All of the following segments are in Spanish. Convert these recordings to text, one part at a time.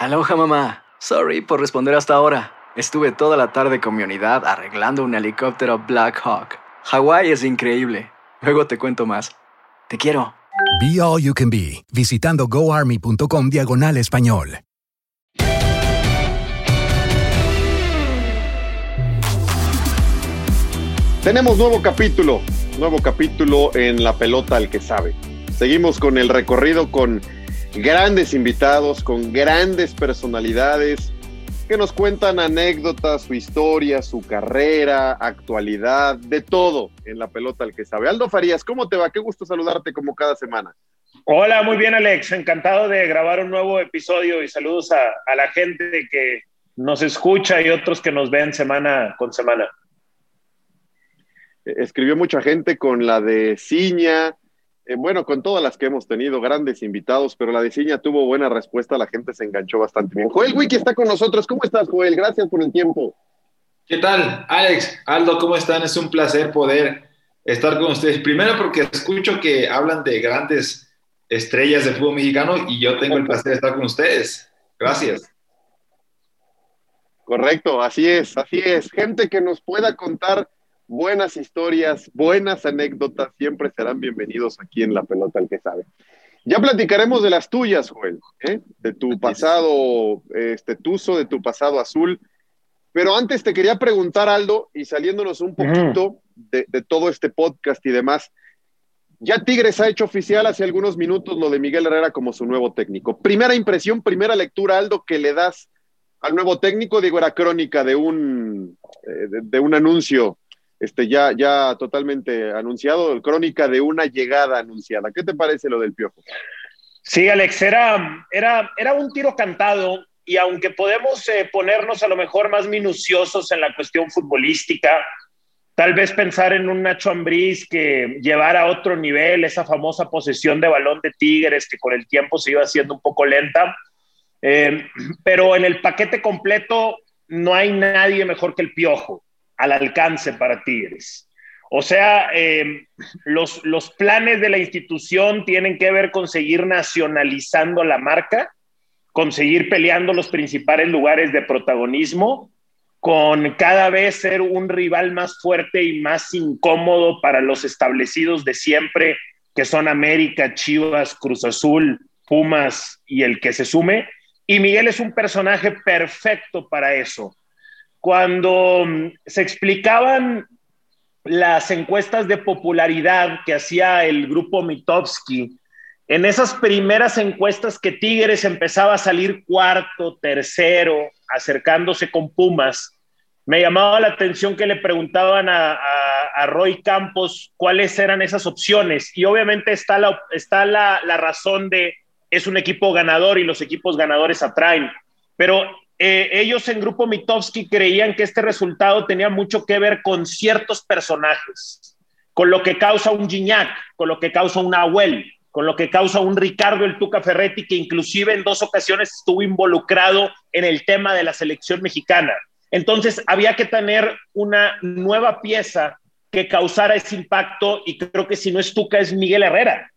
Aloha mamá. Sorry por responder hasta ahora. Estuve toda la tarde con mi unidad arreglando un helicóptero Black Hawk. Hawái es increíble. Luego te cuento más. Te quiero. Be All You Can Be, visitando goarmy.com diagonal español. Tenemos nuevo capítulo, nuevo capítulo en La Pelota al que sabe. Seguimos con el recorrido con grandes invitados, con grandes personalidades que nos cuentan anécdotas, su historia, su carrera, actualidad, de todo en La Pelota al que sabe. Aldo Farías, ¿cómo te va? Qué gusto saludarte como cada semana. Hola, muy bien Alex, encantado de grabar un nuevo episodio y saludos a, a la gente que nos escucha y otros que nos ven semana con semana escribió mucha gente con la de Ciña, eh, bueno, con todas las que hemos tenido, grandes invitados, pero la de Ciña tuvo buena respuesta, la gente se enganchó bastante bien. Joel Wiki está con nosotros, ¿cómo estás, Joel? Gracias por el tiempo. ¿Qué tal, Alex? Aldo, ¿cómo están? Es un placer poder estar con ustedes. Primero porque escucho que hablan de grandes estrellas del fútbol mexicano y yo tengo el placer de estar con ustedes. Gracias. Correcto, así es, así es. Gente que nos pueda contar buenas historias, buenas anécdotas, siempre serán bienvenidos aquí en La Pelota el que sabe. Ya platicaremos de las tuyas, Joel, ¿eh? de tu pasado este tuzo, de tu pasado azul. Pero antes te quería preguntar, Aldo, y saliéndonos un poquito de, de, todo este podcast y demás, ya Tigres ha hecho oficial hace algunos minutos lo de Miguel Herrera como su nuevo técnico. Primera impresión, primera lectura, Aldo, que le das al nuevo técnico, digo, era crónica de un, eh, de, de un anuncio este, ya, ya totalmente anunciado, crónica de una llegada anunciada. ¿Qué te parece lo del Piojo? Sí, Alex, era, era, era un tiro cantado y aunque podemos eh, ponernos a lo mejor más minuciosos en la cuestión futbolística, tal vez pensar en un Nacho Ambriz que llevara a otro nivel esa famosa posesión de balón de Tigres que con el tiempo se iba haciendo un poco lenta, eh, pero en el paquete completo no hay nadie mejor que el Piojo al alcance para Tigres. O sea, eh, los, los planes de la institución tienen que ver con seguir nacionalizando la marca, conseguir peleando los principales lugares de protagonismo, con cada vez ser un rival más fuerte y más incómodo para los establecidos de siempre, que son América, Chivas, Cruz Azul, Pumas y el que se sume. Y Miguel es un personaje perfecto para eso cuando mm, se explicaban las encuestas de popularidad que hacía el grupo Mitowski, en esas primeras encuestas que Tigres empezaba a salir cuarto, tercero, acercándose con Pumas, me llamaba la atención que le preguntaban a, a, a Roy Campos cuáles eran esas opciones. Y obviamente está, la, está la, la razón de es un equipo ganador y los equipos ganadores atraen. Pero eh, ellos en Grupo Mitowski creían que este resultado tenía mucho que ver con ciertos personajes, con lo que causa un Gignac, con lo que causa un Abuel, con lo que causa un Ricardo el Tuca Ferretti, que inclusive en dos ocasiones estuvo involucrado en el tema de la selección mexicana. Entonces había que tener una nueva pieza que causara ese impacto y creo que si no es Tuca es Miguel Herrera.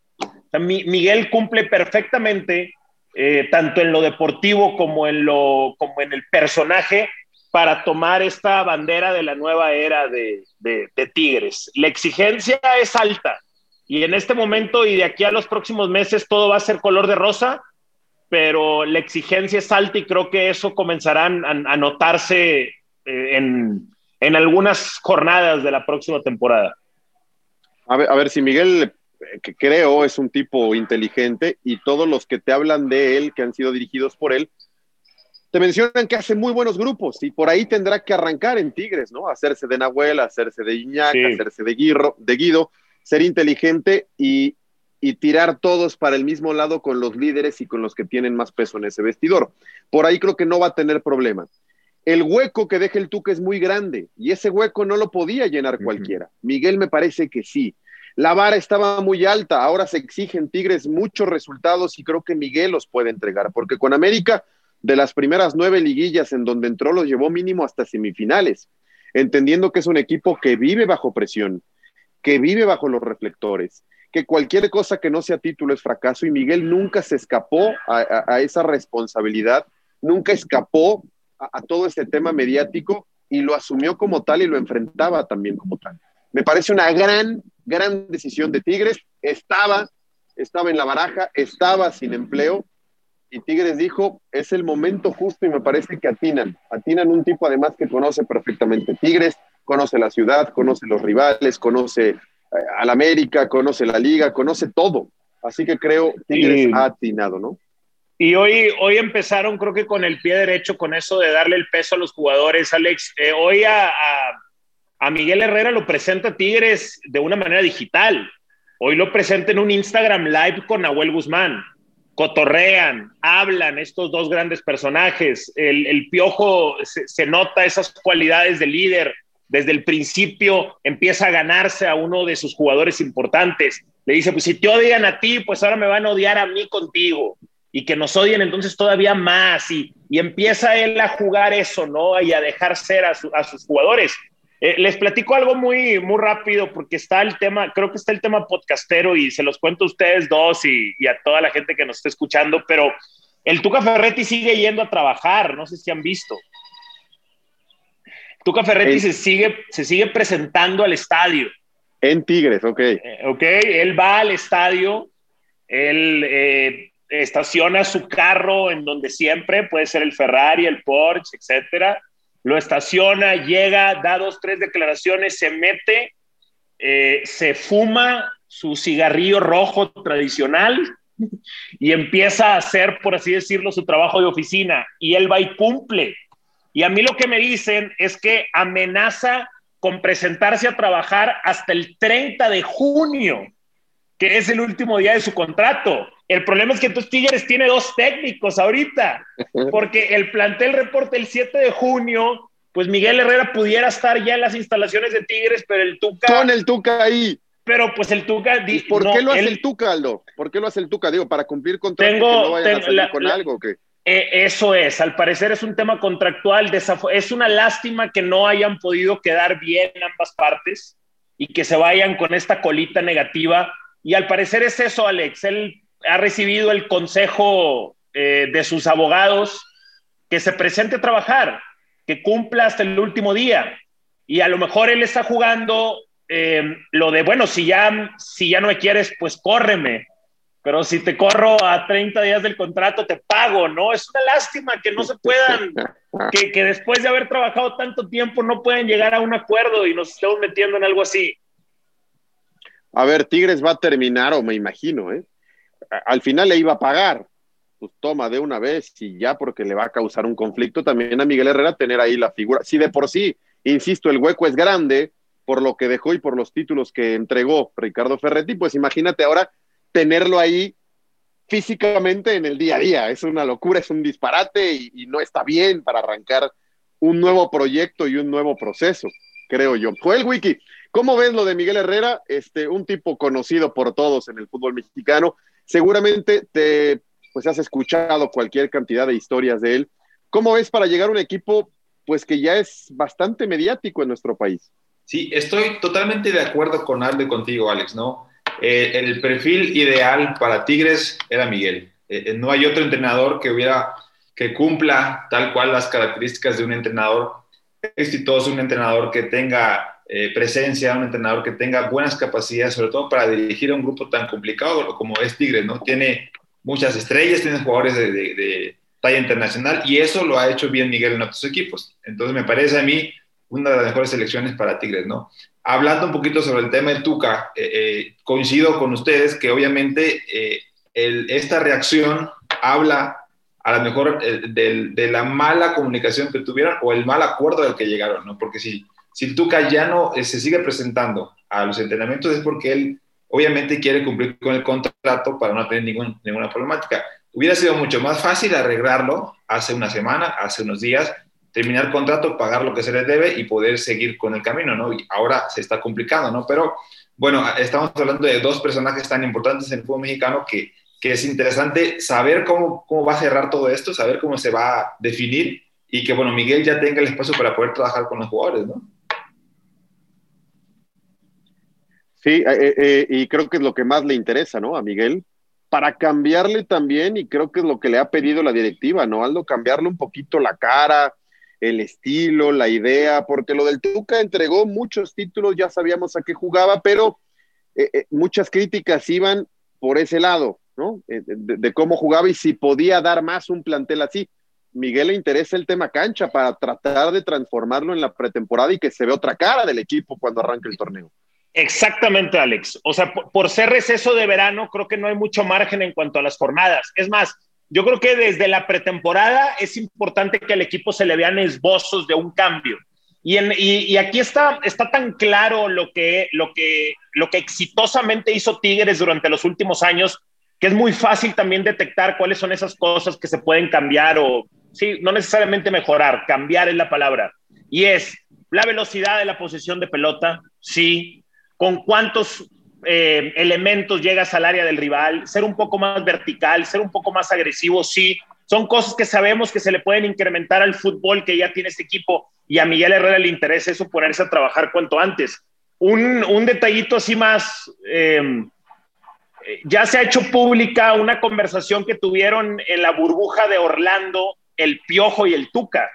Miguel cumple perfectamente eh, tanto en lo deportivo como en, lo, como en el personaje, para tomar esta bandera de la nueva era de, de, Tigres. La exigencia es alta y en este momento y de aquí a los próximos meses todo va a ser color de rosa, pero la exigencia es alta y creo que eso comenzarán a, a notarse eh, en, en, algunas jornadas de la próxima temporada. A ver, a ver si Miguel que creo es un tipo inteligente y todos los que te hablan de él, que han sido dirigidos por él, te mencionan que hace muy buenos grupos y por ahí tendrá que arrancar en Tigres, ¿no? Hacerse de Nahuel, hacerse de Iñak, sí. hacerse de, Guirro, de Guido, ser inteligente y, y, tirar todos para el mismo lado con los líderes y con los que tienen más peso en ese vestidor. por ahí creo que no va a tener problema. El hueco que deja el Tuca es muy grande y ese hueco no lo podía llenar cualquiera. Miguel me parece que sí. La vara estaba muy alta, ahora se exigen Tigres muchos resultados y creo que Miguel los puede entregar, porque con América, de las primeras nueve liguillas en donde entró, los llevó mínimo hasta semifinales, entendiendo que es un equipo que vive bajo presión, que vive bajo los reflectores, que cualquier cosa que no sea título es fracaso y Miguel nunca se escapó a, esa responsabilidad, nunca escapó a todo este tema mediático y lo asumió como tal y lo enfrentaba también como tal. Me parece una gran, gran decisión de Tigres. Estaba, estaba en la baraja, estaba sin empleo y Tigres dijo, es el momento justo y me parece que atinan. Atinan un tipo además que conoce perfectamente Tigres, conoce la ciudad, conoce los rivales, conoce eh, al América, conoce la liga, conoce todo. Así que creo Tigres ha atinado, ¿no? Y hoy, hoy empezaron, creo que con el pie derecho, con eso de darle el peso a los jugadores, Alex. Eh, hoy a, a Miguel Herrera lo presenta Tigres de una manera digital. Hoy lo presenta en un Instagram Live con Nahuel Guzmán. Cotorrean, hablan estos dos grandes personajes. El, piojo se, nota esas cualidades de líder. Desde el principio empieza a ganarse a uno de sus jugadores importantes. Le dice, pues si te odian a ti, pues ahora me van a odiar a mí contigo. Y que nos odien entonces todavía más. Y, empieza él a jugar eso, ¿no? Y a dejar ser a, a sus jugadores eh, les platico algo muy, muy rápido porque está el tema, creo que está el tema podcastero y se los cuento a ustedes dos y, a toda la gente que nos está escuchando, pero el Tuca Ferretti sigue yendo a trabajar, no sé si han visto. Tuca Ferretti se, sigue, se sigue presentando al estadio. En Tigres, ok. Eh, ok, él va al estadio, él eh, estaciona su carro en donde siempre, puede ser el Ferrari, el Porsche, etcétera lo estaciona, llega, da dos, tres declaraciones, se mete, eh, se fuma su cigarrillo rojo tradicional y empieza a hacer, por así decirlo, su trabajo de oficina. Y él va y cumple. Y a mí lo que me dicen es que amenaza con presentarse a trabajar hasta el 30 de junio, que es el último día de su contrato. El problema es que entonces Tigres tiene dos técnicos ahorita, porque el plantel reporta el 7 de junio, pues Miguel Herrera pudiera estar ya en las instalaciones de Tigres, pero el Tuca... Con el Tuca ahí. Pero pues el Tuca... ¿Por qué lo hace el Tuca, Aldo? ¿Por qué lo hace el Tuca? Digo, para cumplir con tengo, que no vayan a salir con algo, ¿qué? Eh, eso es, al parecer es un tema contractual, es una lástima que no hayan podido quedar bien ambas partes y que se vayan con esta colita negativa. Y al parecer es eso, Alex. Él ha recibido el consejo eh, de sus abogados que se presente a trabajar, que cumpla hasta el último día. Y a lo mejor él está jugando eh, lo de, bueno, si ya, si ya no me quieres, pues córreme. Pero si te corro a 30 días del contrato, te pago, ¿no? Es una lástima que no se puedan, que, que después de haber trabajado tanto tiempo no pueden llegar a un acuerdo y nos estemos metiendo en algo así. A ver, Tigres va a terminar, o me imagino, ¿eh? Al final le iba a pagar, pues toma de una vez y ya porque le va a causar un conflicto también a Miguel Herrera tener ahí la figura. Si de por sí, insisto, el hueco es grande por lo que dejó y por los títulos que entregó Ricardo Ferretti, pues imagínate ahora tenerlo ahí físicamente en el día a día. Es una locura, es un disparate y, no está bien para arrancar un nuevo proyecto y un nuevo proceso, creo yo. Joel Wiki, ¿cómo ves lo de Miguel Herrera? Este, un tipo conocido por todos en el fútbol mexicano, seguramente te pues has escuchado cualquier cantidad de historias de él. ¿Cómo ves para llegar a un equipo pues que ya es bastante mediático en nuestro país? Sí, estoy totalmente de acuerdo con Aldo y contigo, Alex, ¿no? Eh, el perfil ideal para Tigres era Miguel. Eh, eh, no hay otro entrenador que hubiera que cumpla tal cual las características de un entrenador exitoso, un entrenador que tenga eh, presencia, un entrenador que tenga buenas capacidades, sobre todo para dirigir a un grupo tan complicado como es Tigres, ¿no? Tiene muchas estrellas, tiene jugadores de, talla internacional y eso lo ha hecho bien Miguel en otros equipos. Entonces me parece a mí una de las mejores selecciones para Tigres, ¿no? Hablando un poquito sobre el tema del Tuca, eh, eh, coincido con ustedes que obviamente esta reacción habla a lo mejor de, de, la mala comunicación que tuvieron o el mal acuerdo al que llegaron, ¿no? Porque si si el Tuca ya no eh, se sigue presentando a los entrenamientos es porque él obviamente quiere cumplir con el contrato para no tener ninguna problemática. Hubiera sido mucho más fácil arreglarlo hace una semana, hace unos días, terminar contrato, pagar lo que se les debe y poder seguir con el camino, ¿no? Y ahora se está complicando, ¿no? Pero bueno, estamos hablando de dos personajes tan importantes en el fútbol mexicano que, que es interesante saber cómo, cómo va a cerrar todo esto, saber cómo se va a definir y que, bueno, Miguel ya tenga el espacio para poder trabajar con los jugadores, ¿no? Sí, eh, eh, eh, y creo que es lo que más le interesa, ¿no? A Miguel, para cambiarle también, y creo que es lo que le ha pedido la directiva, ¿no? Aldo, cambiarle un poquito la cara, el estilo, la idea, porque lo del Tuca entregó muchos títulos, ya sabíamos a qué jugaba, pero eh, eh, muchas críticas iban por ese lado, ¿no? Eh, de, de, cómo jugaba y si podía dar más un plantel así. Miguel le interesa el tema cancha para tratar de transformarlo en la pretemporada y que se vea otra cara del equipo cuando arranque el torneo. Exactamente, Alex. O sea, por, ser receso de verano, creo que no hay mucho margen en cuanto a las jornadas. Es más, yo creo que desde la pretemporada es importante que al equipo se le vean esbozos de un cambio. Y, en, y, aquí está, está tan claro lo que, lo, que, lo que exitosamente hizo Tigres durante los últimos años, que es muy fácil también detectar cuáles son esas cosas que se pueden cambiar o, sí, no necesariamente mejorar, cambiar es la palabra. Y es la velocidad de la posición de pelota, sí, con cuántos eh, elementos llegas al área del rival, ser un poco más vertical, ser un poco más agresivo, sí. Son cosas que sabemos que se le pueden incrementar al fútbol que ya tiene este equipo y a Miguel Herrera le interesa eso, ponerse a trabajar cuanto antes. Un, detallito así más, eh, ya se ha hecho pública una conversación que tuvieron en la burbuja de Orlando, el Piojo y el Tuca.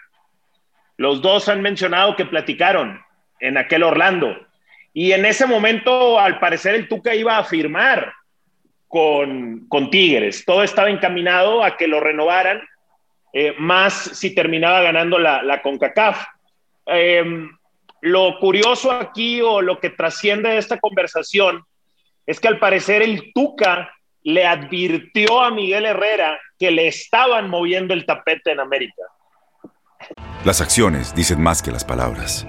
Los dos han mencionado que platicaron en aquel Orlando y en ese momento, al parecer, el Tuca iba a firmar con, con Tigres. Todo estaba encaminado a que lo renovaran, eh, más si terminaba ganando la, CONCACAF. Eh, lo curioso aquí o lo que trasciende de esta conversación es que al parecer el Tuca le advirtió a Miguel Herrera que le estaban moviendo el tapete en América. Las acciones dicen más que las palabras.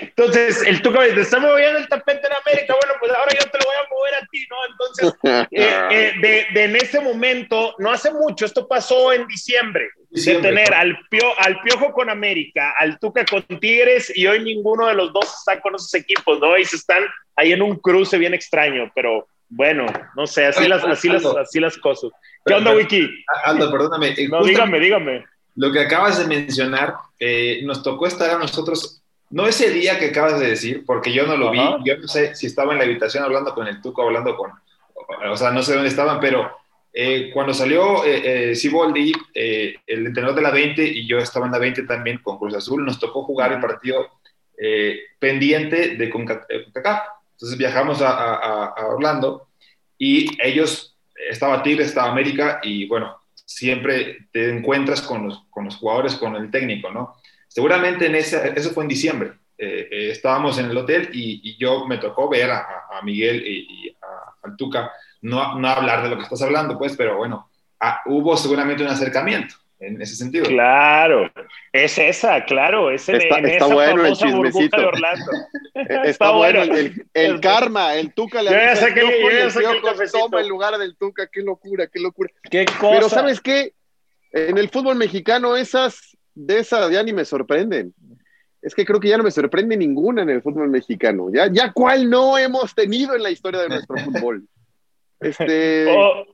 Entonces, el Tuca me dice, está moviendo el tapete en América, bueno, pues ahora yo te lo voy a mover a ti, ¿no? Entonces, eh, eh, de, de, en ese momento, no hace mucho, esto pasó en diciembre, diciembre de tener al, pio, al Piojo con América, al Tuca con Tigres, y hoy ninguno de los dos está con esos equipos, ¿no? Y se están ahí en un cruce bien extraño, pero bueno, no sé, así, las, así, las, así las cosas. ¿Qué onda, Wiki? Aldo, perdóname. No, dígame, dígame. Lo que acabas de mencionar, eh, nos tocó estar a nosotros no ese día que acabas de decir, porque yo no lo Ajá. vi, yo no sé si estaba en la habitación hablando con el Tuco, hablando con, o sea, no sé dónde estaban, pero eh, cuando salió eh, eh, Siboldi, eh, el entrenador de la 20, y yo estaba en la 20 también con Cruz Azul, nos tocó jugar el partido eh, pendiente de CONCACAF. Entonces viajamos a, a, a, Orlando y ellos, estaba Tigre, estaba América, y bueno, siempre te encuentras con los, con los jugadores, con el técnico, ¿no? Seguramente en ese, eso fue en diciembre. Eh, eh, estábamos en el hotel y, y, yo me tocó ver a, a Miguel y, y a, a, Tuca, no, no hablar de lo que estás hablando, pues, pero bueno, a, hubo seguramente un acercamiento en ese sentido. Claro, es esa, claro, es en, está, en está esa bueno el chismecito. de Orlando. está, está, bueno el, el, el karma, el Tuca le Yo ya al Piojo yo ya el saqué el toma el lugar del Tuca, qué locura, qué locura. Qué cosa. Pero ¿sabes qué? En el fútbol mexicano esas de esas ya ni me sorprenden. Es que creo que ya no me sorprende ninguna en el fútbol mexicano. Ya, ya cuál no hemos tenido en la historia de nuestro fútbol. Este, Oh,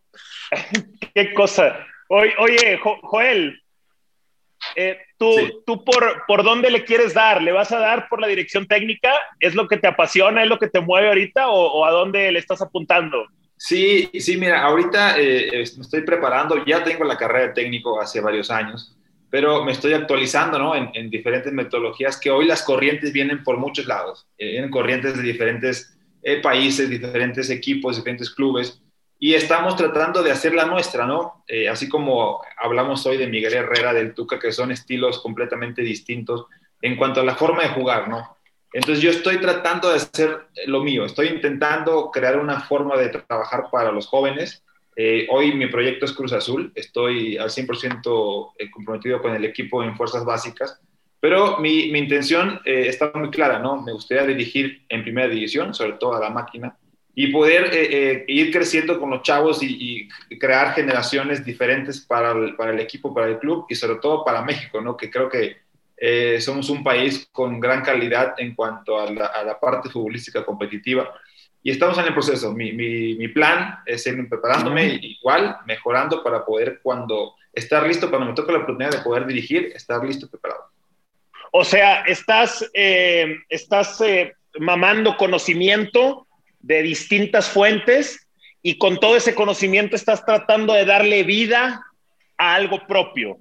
qué cosa. Oye, oye Jo- Joel, eh, ¿tú, tú por, por dónde le quieres dar? ¿Le vas a dar por la dirección técnica? ¿Es lo que te apasiona? ¿Es lo que te mueve ahorita? ¿O, a dónde le estás apuntando? Sí, sí, mira, ahorita eh, me estoy preparando, ya tengo la carrera de técnico hace varios años, pero me estoy actualizando ¿no? en, diferentes metodologías que hoy las corrientes vienen por muchos lados, eh, vienen corrientes de diferentes países, diferentes equipos, diferentes clubes y estamos tratando de hacer la nuestra, ¿no? Eh, así como hablamos hoy de Miguel Herrera, del Tuca, que son estilos completamente distintos en cuanto a la forma de jugar, ¿no? Entonces yo estoy tratando de hacer lo mío, estoy intentando crear una forma de trabajar para los jóvenes. Eh, hoy mi proyecto es Cruz Azul, estoy al 100% eh, comprometido con el equipo en fuerzas básicas, pero mi, mi intención está muy clara, ¿no? Me gustaría dirigir en primera división, sobre todo a la máquina, y poder eh, eh, ir creciendo con los chavos y, crear generaciones diferentes para el, para el, equipo, para el club y sobre todo para México, ¿no? que creo que eh, somos un país con gran calidad en cuanto a la, a la, parte futbolística competitiva y estamos en el proceso. Mi, mi, mi plan es ir preparándome igual, mejorando para poder cuando estar listo, cuando me toque la oportunidad de poder dirigir, estar listo, preparado. O sea, estás, estás mamando conocimiento de distintas fuentes y con todo ese conocimiento estás tratando de darle vida a algo propio.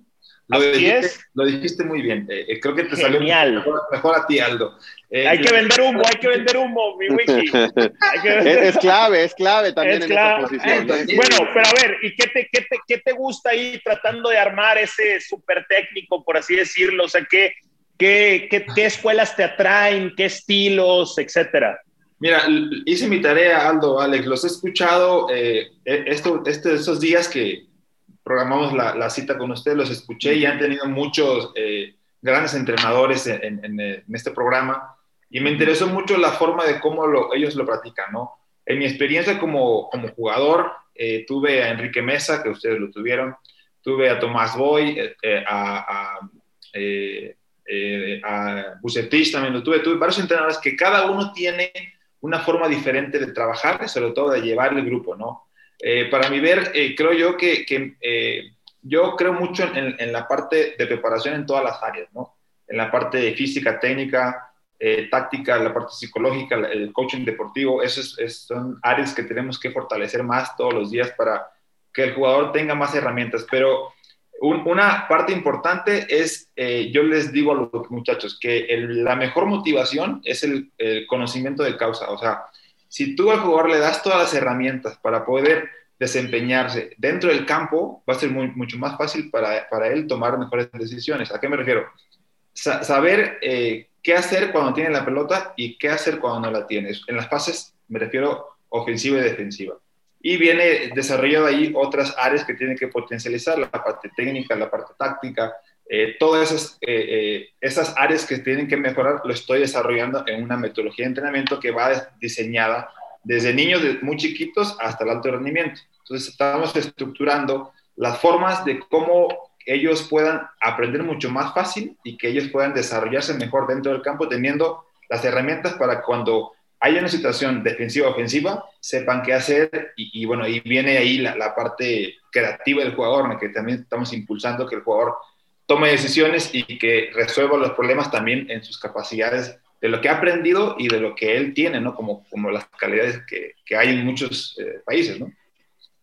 Lo, dijiste, lo dijiste muy bien. Eh, eh, creo que te salió mejor, a ti, Aldo. Eh, hay que vender humo, hay que vender humo, mi wiki. es, clave, es clave también en esta posición. Bueno, pero a ver, ¿y qué te, qué, te, qué te gusta ahí tratando de armar ese súper técnico, por así decirlo? O sea, ¿qué, qué, qué, qué escuelas te atraen, qué estilos, etcétera? Mira, hice mi tarea, Aldo, Alex, los he escuchado eh, e, esto, este, estos días que programamos la, cita con ustedes, los escuché y han tenido muchos eh, grandes entrenadores en, este programa y me interesó mucho la forma de cómo ellos lo practican, ¿no? En mi experiencia como, jugador, eh, tuve a Enrique Mesa, que ustedes lo tuvieron, tuve a Tomás Boy, a, a, a Bucetich también lo tuve, tuve varios entrenadores que cada uno tiene una forma diferente de trabajar, sobre todo de llevar el grupo, ¿no? Eh, para mi ver, eh, creo yo que, eh, yo creo mucho en, la parte de preparación en todas las áreas, ¿no? En la parte de física, técnica, táctica, la parte psicológica, el coaching deportivo, esos son áreas que tenemos que fortalecer más todos los días para que el jugador tenga más herramientas, pero una parte importante es, eh, yo les digo a los muchachos, que la mejor motivación es el, conocimiento de causa. O sea, si tú al jugador le das todas las herramientas para poder desempeñarse dentro del campo, va a ser mucho más fácil para, para, él tomar mejores decisiones. ¿A qué me refiero? saber eh, qué hacer cuando tiene la pelota y qué hacer cuando no la tienes. En las fases me refiero ofensiva y defensiva y viene desarrollado ahí otras áreas que tienen que potencializar, la parte técnica, la parte táctica, eh, todas esas, eh, eh, esas áreas que tienen que mejorar lo estoy desarrollando en una metodología de entrenamiento que va diseñada desde niños muy chiquitos hasta el alto rendimiento. Entonces estamos estructurando las formas de cómo ellos puedan aprender mucho más fácil y que ellos puedan desarrollarse mejor dentro del campo teniendo las herramientas para cuando hay una situación defensiva-ofensiva, sepan qué hacer y, bueno, y viene ahí la, parte creativa del jugador, que también estamos impulsando que el jugador tome decisiones y que resuelva los problemas también en sus capacidades de lo que ha aprendido y de lo que él tiene, ¿no? Como, como las calidades que, que hay en muchos eh, países, ¿no?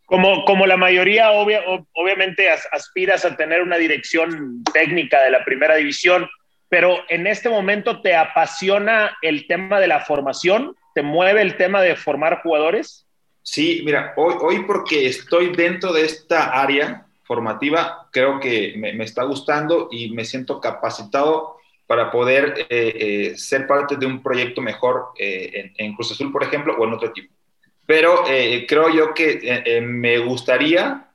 Como, como la mayoría, obviamente aspiras a tener una dirección técnica de la primera división, pero en este momento te apasiona el tema de la formación, te mueve el tema de formar jugadores. Sí, mira, hoy, porque estoy dentro de esta área formativa, creo que me, está gustando y me siento capacitado para poder eh, eh, ser parte de un proyecto mejor eh, en, Cruz Azul, por ejemplo, o en otro equipo. Pero creo yo que me gustaría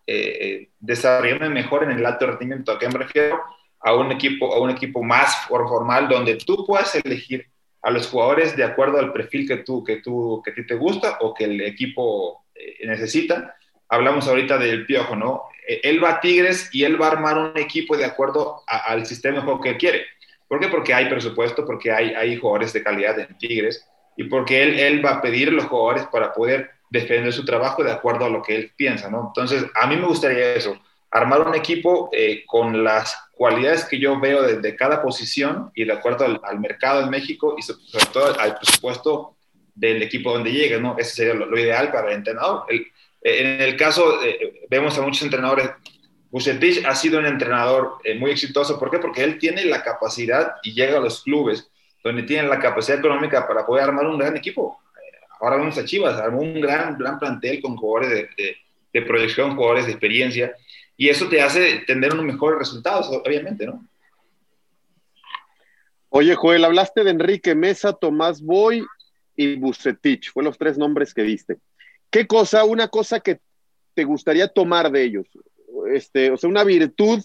desarrollarme mejor en el alto rendimiento. ¿A qué me refiero? a un equipo, a un equipo más formal donde tú puedas elegir a los jugadores de acuerdo al perfil que tú, que tú, que a ti te gusta o que el equipo eh, necesita. Hablamos ahorita del Piojo, ¿no? Eh, él va a Tigres y él va a armar un equipo de acuerdo al sistema de juego que quiere. ¿Por qué? Porque hay presupuesto, porque hay jugadores de calidad en Tigres y porque él, él va a pedir los jugadores para poder defender su trabajo de acuerdo a lo que él piensa, ¿no? Entonces, a mí me gustaría eso, armar un equipo eh, con las cualidades que yo veo de, cada posición y de acuerdo al, mercado en México y sobre todo al presupuesto del equipo donde llegue, ¿no? Ese sería lo, ideal para el entrenador. en el caso, vemos a muchos entrenadores, Bucetich ha sido un entrenador muy exitoso, ¿por qué? Porque él tiene la capacidad y llega a los clubes donde tienen la capacidad económica para poder armar un gran equipo. Ahora vemos a Chivas, armó un gran, gran plantel con jugadores de, de, proyección, jugadores de experiencia, y eso te hace tener unos mejores resultados, obviamente, ¿no? Oye, Joel, hablaste de Enrique Mesa, Tomás Boy y Bucetich, fueron los tres nombres que diste. ¿Qué cosa, una cosa que te gustaría tomar de ellos? Este, o sea, una virtud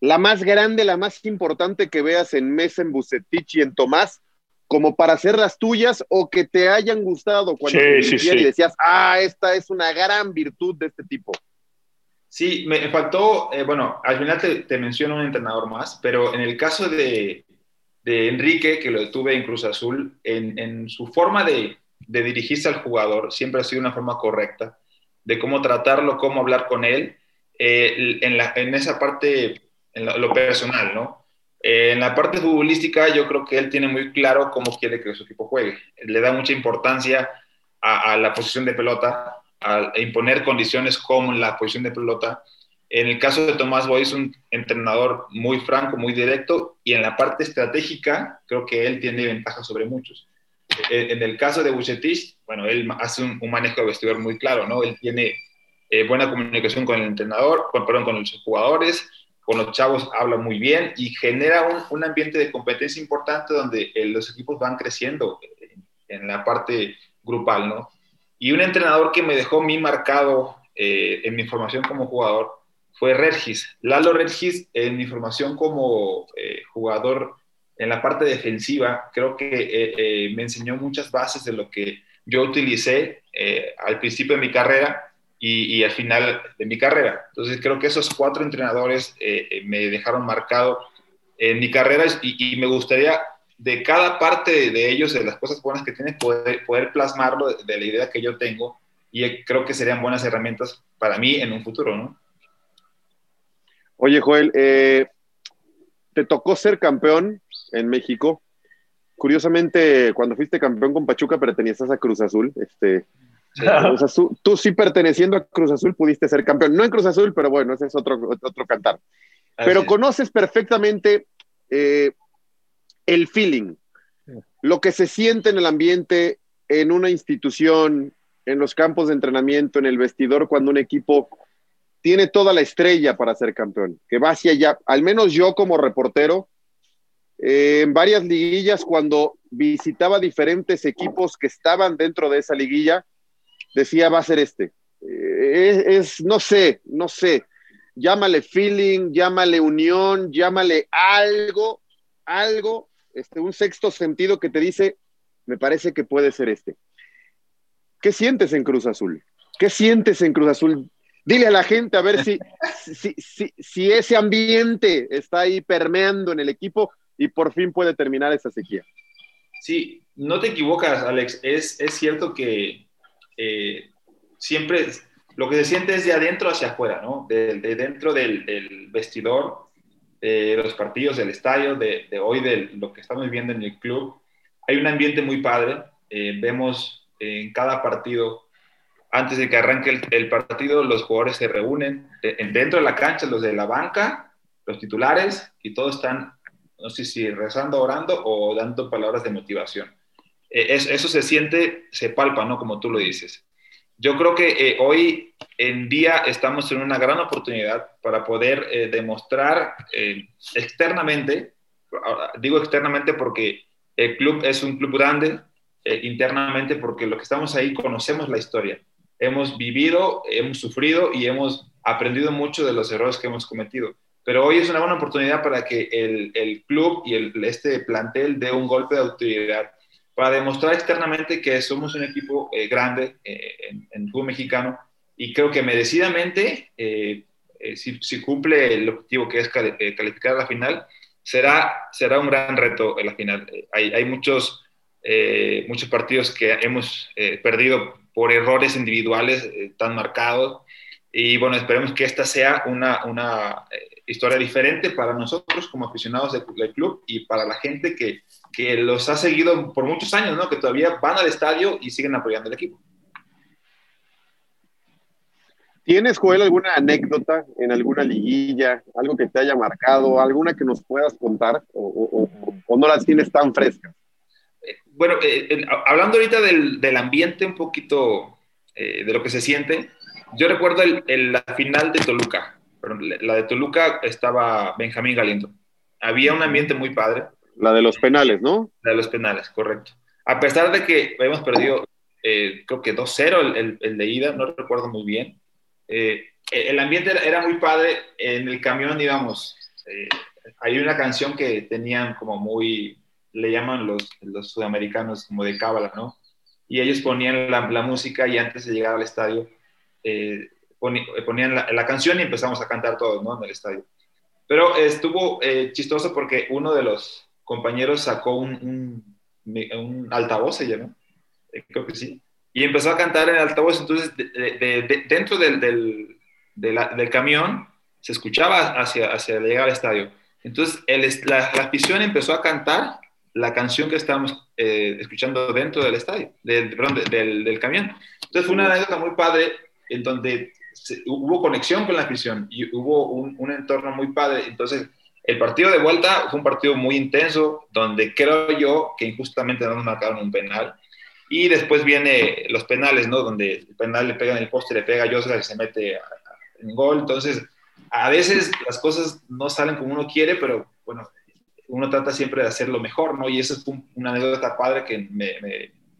la más grande, la más importante que veas en Mesa, en Bucetich y en Tomás, como para hacer las tuyas o que te hayan gustado cuando sí, y decías, ah, esta es una gran virtud de este tipo? Sí, me faltó, eh, bueno, al final te, menciono un entrenador más, pero en el caso de, Enrique, que lo tuve en Cruz Azul, en, su forma de, dirigirse al jugador siempre ha sido una forma correcta, de cómo tratarlo, cómo hablar con él. Eh, en, la, en esa parte en lo, personal, ¿no? Eh, en la parte futbolística yo creo que él tiene muy claro cómo quiere que su equipo juegue. Le da mucha importancia a, la posición de pelota, a, imponer condiciones como la posición de pelota. En el caso de Tomás Boy es un entrenador muy franco, muy directo y en la parte estratégica creo que él tiene ventaja sobre muchos. Eh, en el caso de Bucetich, bueno, él hace un, manejo de vestidor muy claro, ¿no? Él tiene eh, buena comunicación con el entrenador, con, perdón, con los jugadores, con los chavos habla muy bien y genera un, un ambiente de competencia importante donde eh, los equipos van creciendo en, la parte grupal, ¿no? Y un entrenador que me dejó mi marcado eh, en mi formación como jugador fue Regis. Lalo Regis, en mi formación como eh, jugador en la parte defensiva, creo que me enseñó muchas bases de lo que yo utilicé al principio de mi carrera y, al final de mi carrera. Entonces creo que esos cuatro entrenadores eh, eh, me dejaron marcado en mi carrera y, me gustaría de cada parte de ellos, de las cosas buenas que tienen, poder, poder plasmarlo de, la idea que yo tengo y creo que serían buenas herramientas para mí en un futuro, ¿no? Oye, Joel, eh, te tocó ser campeón en México. Curiosamente, cuando fuiste campeón con Pachuca pertenecías a Cruz Azul. Este, tú, sí perteneciendo a Cruz Azul pudiste ser campeón. No en Cruz Azul, pero bueno, ese es otro, otro cantar. pero conoces perfectamente eh, el feeling, lo que se siente en el ambiente, en una institución, en los campos de entrenamiento, en el vestidor, cuando un equipo tiene toda la estrella para ser campeón, que va hacia allá. Al menos yo como reportero, eh, en varias liguillas, cuando visitaba diferentes equipos que estaban dentro de esa liguilla, decía va a ser este. Eh, es, no sé, no sé, llámale feeling, llámale unión, llámale algo, algo, este, un sexto sentido que te dice, me parece que puede ser este. ¿Qué sientes en Cruz Azul? ¿Qué sientes en Cruz Azul? Dile a la gente a ver si, si, si, si ese ambiente está ahí permeando en el equipo y por fin puede terminar esa sequía. Sí, no te equivocas, Alex. Es, es cierto que eh, siempre lo que se siente es de adentro hacia afuera, ¿no? De, dentro del, vestidor, de los partidos, del estadio, de, hoy, de lo que estamos viviendo en el club. Hay un ambiente muy padre. Eh, vemos en cada partido, antes de que arranque el, partido, los jugadores se reúnen dentro de la cancha, los de la banca, los titulares, y todos están, no sé si rezando, orando o dando palabras de motivación. Eh, eso se siente, se palpa, ¿no? Como tú lo dices. Yo creo que eh, hoy en día estamos en una gran oportunidad para poder eh, demostrar externamente, digo externamente porque el club es un club grande, internamente porque lo que estamos ahí conocemos la historia. Hemos vivido, hemos sufrido y hemos aprendido mucho de los errores que hemos cometido. Pero hoy es una buena oportunidad para que el, el club y el, este plantel dé un golpe de autoridad para demostrar externamente que somos un equipo eh, grande eh, en, el fútbol mexicano y creo que merecidamente, eh, si, si, cumple el objetivo que es calificar a la final, será, será un gran reto en la final. Hay, hay muchos, muchos partidos que hemos perdido por errores individuales tan marcados Y bueno, esperemos que esta sea una, una eh, historia diferente para nosotros como aficionados del, club y para la gente que, que, los ha seguido por muchos años, ¿no? que todavía van al estadio y siguen apoyando al equipo. ¿Tienes, Joel, alguna anécdota en alguna liguilla, algo que te haya marcado, alguna que nos puedas contar o, o, no las tienes tan frescas? Eh, bueno, eh, hablando ahorita del, del, ambiente un poquito de lo que se siente, yo recuerdo el, la final de Toluca. La de Toluca estaba Benjamín Galindo. Había un ambiente muy padre. La de los penales, ¿no? La de los penales, correcto. A pesar de que habíamos perdido, eh, creo que 2-0 el, el, de ida, no recuerdo muy bien. Eh, el ambiente era muy padre. En el camión, digamos, eh, hay una canción que tenían como muy, le llaman los, los sudamericanos como de cábala, ¿no? Y ellos ponían la, la música y antes de llegar al estadio eh, ponían la, canción y empezamos a cantar todos, ¿no? En el estadio. Pero estuvo eh, chistoso porque uno de los compañeros sacó un, un, altavoz, ella, ¿no? Eh, creo que sí. Y empezó a cantar en altavoz, entonces dentro del, del, del, camión se escuchaba hacia, hacia llegar al estadio. Entonces el, la, la, afición empezó a cantar la canción que estábamos escuchando dentro del estadio, del, perdón, del, del, camión. Entonces fue una anécdota muy padre en donde hubo conexión con la afición y hubo un, entorno muy padre. Entonces, el partido de vuelta fue un partido muy intenso, donde creo yo que injustamente no nos marcaron un penal. Y después viene los penales, ¿no? Donde el penal le pega en el poste, le pega a José y se mete en gol. Entonces, a veces las cosas no salen como uno quiere, pero bueno, uno trata siempre de hacer lo mejor, ¿no? Y eso es una anécdota padre que me,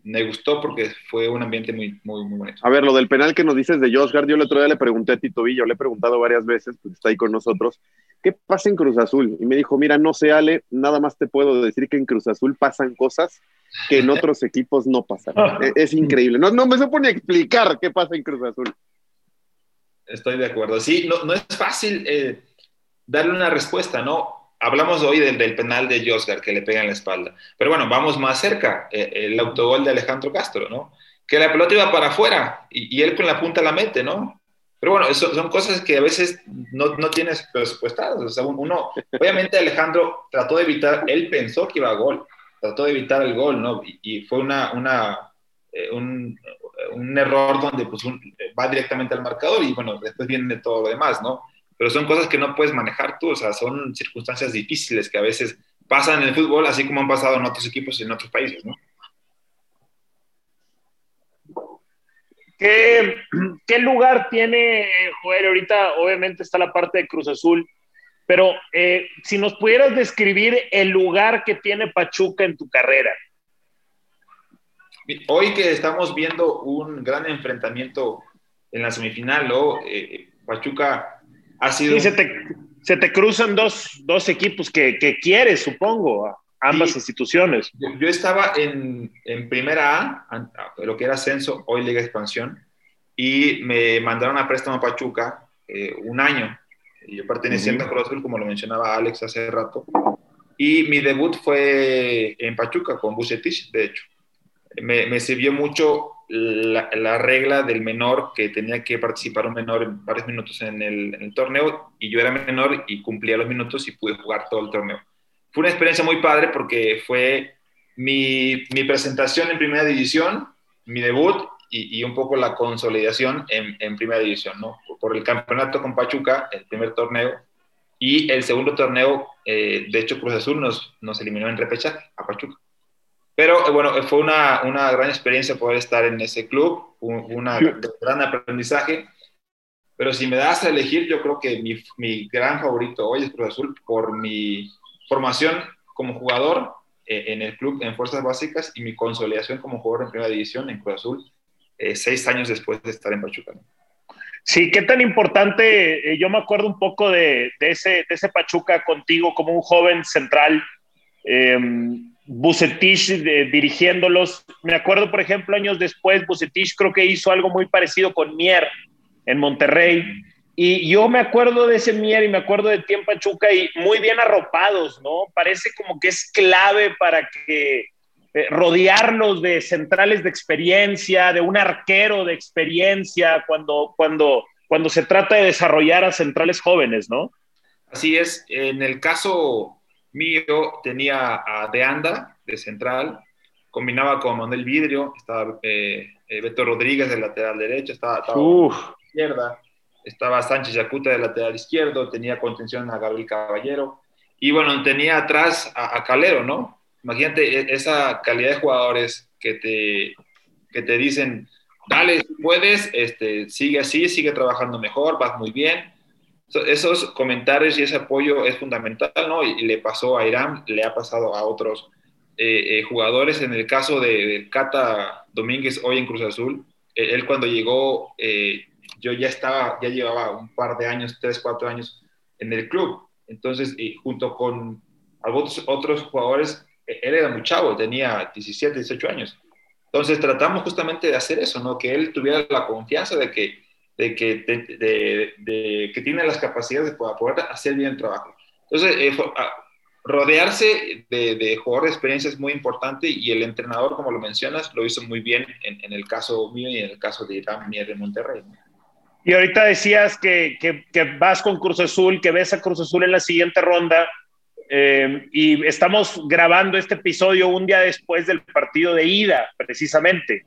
me gustó porque fue un ambiente muy, muy, muy bonito. A ver, lo del penal que nos dices de Josgar, yo el otro día le pregunté a Tito Villa, le he preguntado varias veces, pues está ahí con nosotros, ¿qué pasa en Cruz Azul? Y me dijo, mira, no sé, Ale, nada más te puedo decir que en Cruz Azul pasan cosas que en otros equipos no pasan. E-, es, increíble. No, no me supone explicar qué pasa en Cruz Azul. Estoy de acuerdo. Sí, no, no es fácil eh, darle una respuesta, ¿no? hablamos hoy del, penal de Josgar que le pega en la espalda. Pero bueno, vamos más cerca, eh, el autogol de Alejandro Castro, ¿no? Que la pelota iba para afuera y, él con la punta la mete, ¿no? Pero bueno, eso, son cosas que a veces no, no tienes presupuestadas. O sea, uno, obviamente Alejandro trató de evitar, él pensó que iba a gol, trató de evitar el gol, ¿no? Y, fue una, una eh, un, un, error donde pues, va directamente al marcador y bueno, después viene todo lo demás, ¿no? pero son cosas que no puedes manejar tú, o sea, son circunstancias difíciles que a veces pasan en el fútbol, así como han pasado en otros equipos y en otros países, ¿no? ¿Qué, ¿Qué, lugar tiene, Joel? Ahorita obviamente está la parte de Cruz Azul, pero eh, si nos pudieras describir el lugar que tiene Pachuca en tu carrera. Hoy que estamos viendo un gran enfrentamiento en la semifinal, ¿no? Eh, Pachuca ha sido... se, te, se te, cruzan dos, dos equipos que, que, quieres, supongo, ambas instituciones. Yo, estaba en, en, primera A, lo que era ascenso, hoy Liga Expansión, y me mandaron a préstamo a Pachuca eh, un año. Yo perteneciendo a Cruz Azul, como lo mencionaba Alex hace rato. Y mi debut fue en Pachuca con Bucetich, de hecho. Me, me sirvió mucho la, regla del menor, que tenía que participar un menor en varios minutos en el, torneo, y yo era menor y cumplía los minutos y pude jugar todo el torneo. Fue una experiencia muy padre porque fue mi, mi presentación en primera división, mi debut y, y un poco la consolidación en, en, primera división, ¿no? Por el campeonato con Pachuca, el primer torneo, y el segundo torneo, eh, de hecho Cruz Azul nos, nos eliminó en repechaje a Pachuca. Pero eh, bueno, fue una, una, gran experiencia poder estar en ese club, un gran aprendizaje. Pero si me das a elegir, yo creo que mi, mi, gran favorito hoy es Cruz Azul por mi formación como jugador eh, en el club en Fuerzas Básicas y mi consolidación como jugador en Primera División en Cruz Azul, eh, seis años después de estar en Pachuca. Sí, qué tan importante, yo me acuerdo un poco de, de, ese, de ese Pachuca contigo como un joven central. Eh, Bucetich dirigiéndolos. Me acuerdo, por ejemplo, años después, Bucetich creo que hizo algo muy parecido con Mier en Monterrey. Y yo me acuerdo de ese Mier y me acuerdo de Tiempo Pachuca y muy bien arropados, ¿no? Parece como que es clave para que eh, rodearlos de centrales de experiencia, de un arquero de experiencia, cuando, cuando cuando se trata de desarrollar a centrales jóvenes, ¿no? Así es, en el caso mío tenía a Deanda de central, combinaba con Manuel Vidrio, estaba eh, eh, Beto Rodríguez de lateral derecho, estaba, estaba izquierda, estaba Sánchez Yacuta de lateral izquierdo, tenía contención a Gabriel Caballero, y bueno, tenía atrás a, Calero, ¿no? Imagínate e, esa calidad de jugadores que te, que te dicen, dale, puedes, este, sigue así, sigue trabajando mejor, vas muy bien. esos comentarios y ese apoyo es fundamental, ¿no? Y, le pasó a Irán, le ha pasado a otros eh, eh, jugadores. En el caso de, Cata Domínguez, hoy en Cruz Azul, eh, él cuando llegó, yo ya estaba, ya llevaba un par de años, tres, cuatro años en el club. Entonces, junto con algunos otros jugadores, él era muy chavo, tenía 17, 18 años. Entonces tratamos justamente de hacer eso, ¿no? Que él tuviera la confianza de que, de que, de, que tiene las capacidades de poder hacer bien el trabajo. Entonces, eh, rodearse de, jugadores de experiencia es muy importante y el entrenador, como lo mencionas, lo hizo muy bien en, el caso mío y en el caso de Irán Mier de Monterrey. Y ahorita decías que, que, vas con Cruz Azul, que ves a Cruz Azul en la siguiente ronda. Eh, y estamos grabando este episodio un día después del partido de ida, precisamente,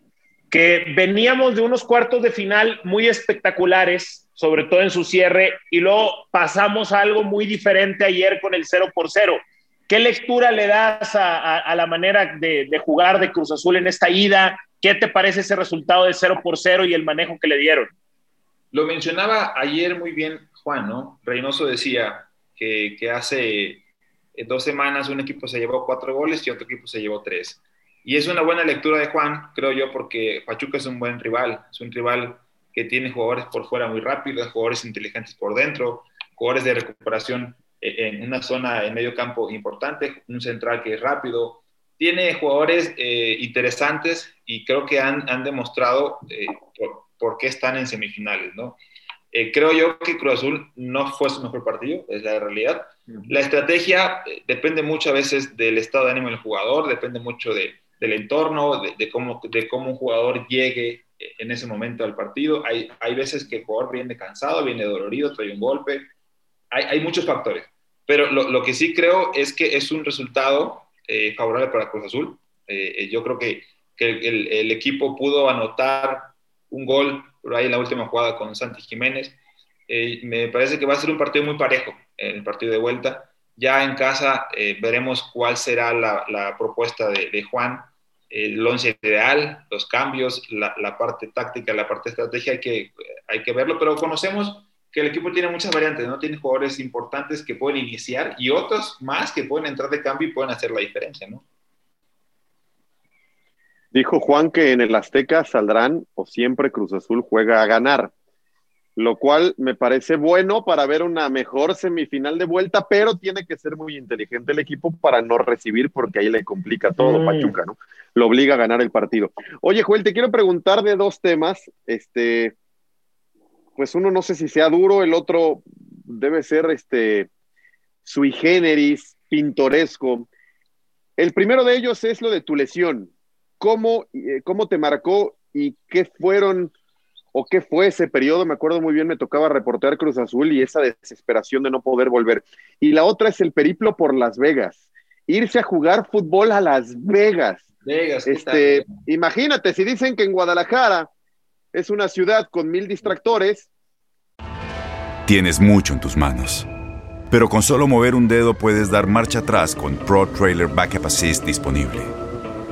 que veníamos de unos cuartos de final muy espectaculares, sobre todo en su cierre, y luego pasamos algo muy diferente ayer con el 0 por 0. ¿Qué lectura le das a, la manera de, de, jugar de Cruz Azul en esta ida? ¿Qué te parece ese resultado de 0 por 0 y el manejo que le dieron? Lo mencionaba ayer muy bien Juan, ¿no? Reynoso decía que, hace en dos semanas un equipo se llevó cuatro goles y otro equipo se llevó tres. Y es una buena lectura de Juan, creo yo, porque Pachuca es un buen rival, es un rival que tiene jugadores por fuera muy rápidos, jugadores inteligentes por dentro, jugadores de recuperación en una zona en medio campo importante, un central que es rápido. Tiene jugadores eh, interesantes y creo que han, demostrado eh, por, qué están en semifinales, ¿no? Eh, creo yo que Cruz Azul no fue su mejor partido, es la realidad. La estrategia eh, depende muchas veces del estado de ánimo del jugador, depende mucho de, del entorno, de, cómo, de cómo un jugador llegue eh, en ese momento al partido. Hay, hay veces que el jugador viene cansado, viene dolorido, trae un golpe. Hay, hay muchos factores. Pero lo, lo, que sí creo es que es un resultado favorable para Cruz Azul. yo creo que, que el, el, equipo pudo anotar un gol por ahí en la última jugada con Santi Jiménez. Eh, me parece que va a ser un partido muy parejo, el partido de vuelta. Ya en casa eh, veremos cuál será la, propuesta de, Juan, el once ideal, los cambios, la, parte táctica, la parte estrategia, hay que, hay que verlo, pero conocemos que el equipo tiene muchas variantes, ¿no? Tiene jugadores importantes que pueden iniciar y otros más que pueden entrar de cambio y pueden hacer la diferencia, ¿no? Dijo Juan que en el Azteca saldrán o siempre Cruz Azul juega a ganar, lo cual me parece bueno para ver una mejor semifinal de vuelta, pero tiene que ser muy inteligente el equipo para no recibir porque ahí le complica todo mm. Pachuca, ¿no? Lo obliga a ganar el partido. Oye, Joel, te quiero preguntar de dos temas, este, pues uno no sé si sea duro, el otro debe ser este sui generis, pintoresco. El primero de ellos es lo de tu lesión. ¿Cómo, eh, ¿Cómo te marcó y qué fueron o qué fue ese periodo? Me acuerdo muy bien, me tocaba reportear Cruz Azul y esa desesperación de no poder volver. Y la otra es el periplo por Las Vegas. Irse a jugar fútbol a Las Vegas. Vegas este, imagínate, si dicen que en Guadalajara es una ciudad con mil distractores. Tienes mucho en tus manos. Pero con solo mover un dedo puedes dar marcha atrás con Pro Trailer Backup Assist disponible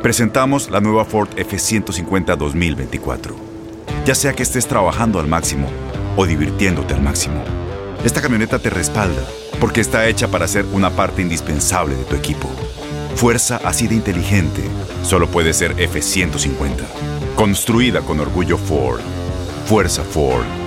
presentamos la nueva Ford F150 2024. Ya sea que estés trabajando al máximo o divirtiéndote al máximo, esta camioneta te respalda porque está hecha para ser una parte indispensable de tu equipo. Fuerza así de inteligente solo puede ser F150. Construida con orgullo Ford. Fuerza Ford.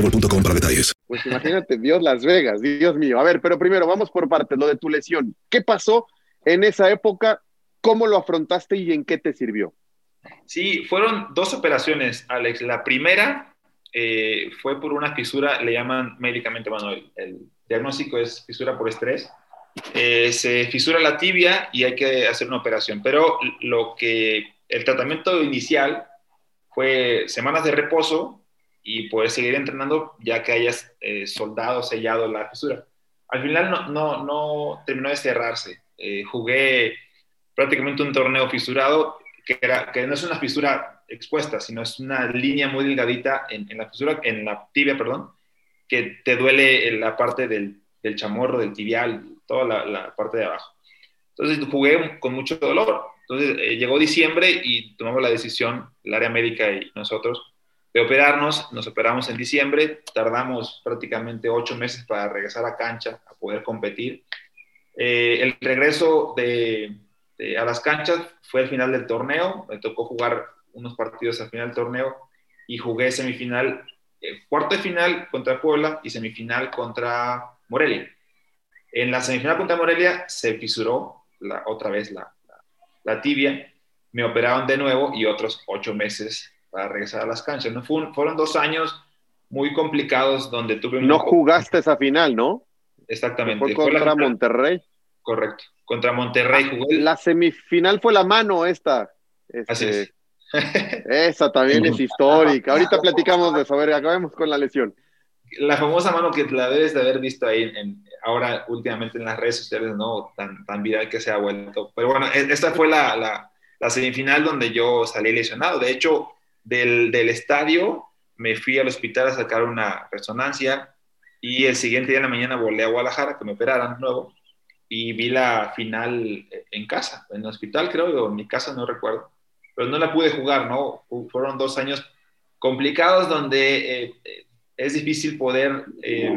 boostmobile.com para detalles. Pues imagínate, Dios Las Vegas, Dios mío. A ver, pero primero vamos por partes, lo de tu lesión. ¿Qué pasó en esa época? ¿Cómo lo afrontaste y en qué te sirvió? Sí, fueron dos operaciones, Alex. La primera eh, fue por una fisura, le llaman médicamente, bueno, el, diagnóstico es fisura por estrés. Eh, se fisura la tibia y hay que hacer una operación. Pero lo que el tratamiento inicial fue semanas de reposo y poder seguir entrenando ya que hayas eh, soldado, sellado la fisura. Al final no, no, no terminó de cerrarse. Eh, jugué prácticamente un torneo fisurado que, era, que no es una fisura expuesta, sino es una línea muy delgadita en, en la fisura, en la tibia, perdón, que te duele en la parte del, del chamorro, del tibial, toda la, la, parte de abajo. Entonces jugué con mucho dolor. Entonces eh, llegó diciembre y tomamos la decisión, el área médica y nosotros, de operarnos. Nos operamos en diciembre, tardamos prácticamente ocho meses para regresar a cancha, a poder competir. Eh, el regreso de, de, a las canchas fue el final del torneo, me tocó jugar unos partidos al final del torneo y jugué semifinal, eh, cuarto de final contra Puebla y semifinal contra Morelia. En la semifinal contra Morelia se fisuró la, otra vez la, la, la tibia, me operaron de nuevo y otros ocho meses para regresar a las canchas. ¿no? Fue fueron dos años muy complicados donde tuve... No jugaste esa final, ¿no? Exactamente. Fue contra fue Monterrey. Correcto. Contra Monterrey jugué. La semifinal fue la mano esta. Este, Así es. esa también es histórica. Ahorita platicamos de eso. A ver, acabemos con la lesión. La famosa mano que la debes de haber visto ahí en, ahora últimamente en las redes sociales, ¿no? Tan, tan viral que se ha vuelto. Pero bueno, esta fue la, la, la semifinal donde yo salí lesionado. De hecho, del, del, estadio me fui al hospital a sacar una resonancia y el siguiente día en la mañana volé a Guadalajara que me operaran nuevo y vi la final en casa, en el hospital creo, o en mi casa, no recuerdo, pero no la pude jugar, ¿no? Fueron dos años complicados donde eh, es difícil poder eh,